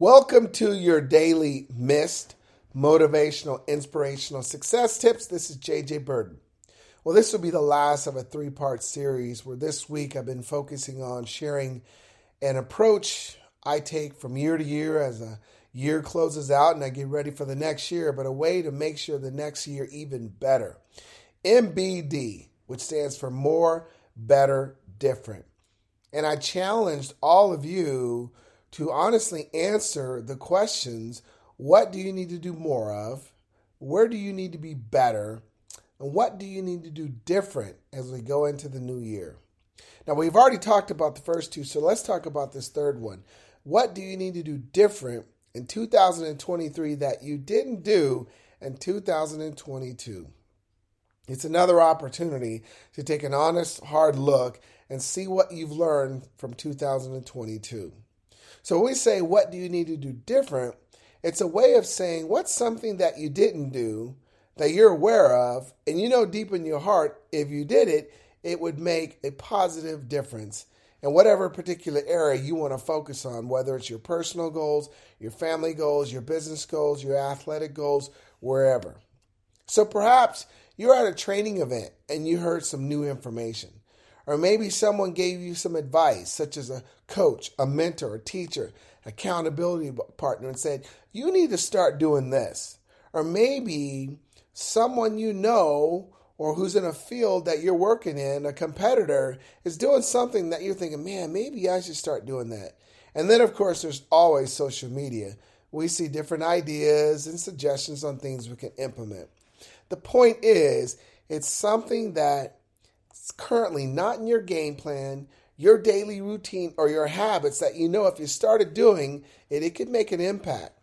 Welcome to your daily missed motivational, inspirational success tips. This is JJ Birden. Well, this will be the last of a three part series where this week I've been focusing on sharing an approach I take from year to year as a year closes out and I get ready for the next year, but a way to make sure the next year even better. MBD, which stands for more, better, different. And I challenged all of you to honestly answer the questions what do you need to do more of? Where do you need to be better? And what do you need to do different as we go into the new year? Now, we've already talked about the first two, so let's talk about this third one. What do you need to do different in 2023 that you didn't do in 2022? It's another opportunity to take an honest, hard look and see what you've learned from 2022. So when we say, What do you need to do different? It's a way of saying, What's something that you didn't do that you're aware of, and you know deep in your heart, if you did it, it would make a positive difference in whatever particular area you want to focus on, whether it's your personal goals, your family goals, your business goals, your athletic goals, wherever. So perhaps you're at a training event and you heard some new information. Or maybe someone gave you some advice, such as a coach, a mentor, a teacher, accountability partner, and said, You need to start doing this. Or maybe someone you know or who's in a field that you're working in, a competitor, is doing something that you're thinking, Man, maybe I should start doing that. And then, of course, there's always social media. We see different ideas and suggestions on things we can implement. The point is, it's something that currently not in your game plan, your daily routine, or your habits that you know if you started doing it, it could make an impact.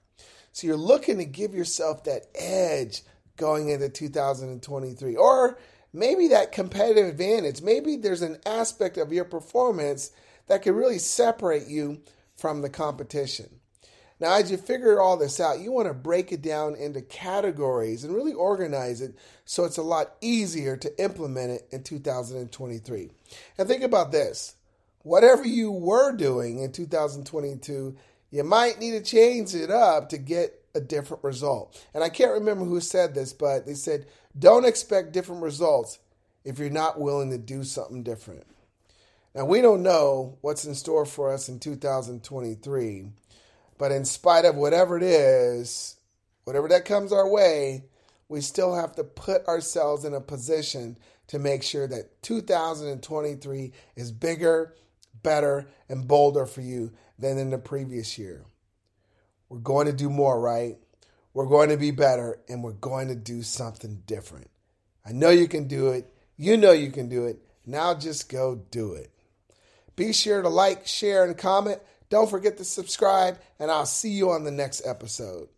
So you're looking to give yourself that edge going into 2023, or maybe that competitive advantage. Maybe there's an aspect of your performance that could really separate you from the competition. Now, as you figure all this out, you want to break it down into categories and really organize it so it's a lot easier to implement it in 2023. And think about this whatever you were doing in 2022, you might need to change it up to get a different result. And I can't remember who said this, but they said, don't expect different results if you're not willing to do something different. Now, we don't know what's in store for us in 2023. But in spite of whatever it is, whatever that comes our way, we still have to put ourselves in a position to make sure that 2023 is bigger, better, and bolder for you than in the previous year. We're going to do more, right? We're going to be better, and we're going to do something different. I know you can do it. You know you can do it. Now just go do it. Be sure to like, share, and comment. Don't forget to subscribe, and I'll see you on the next episode.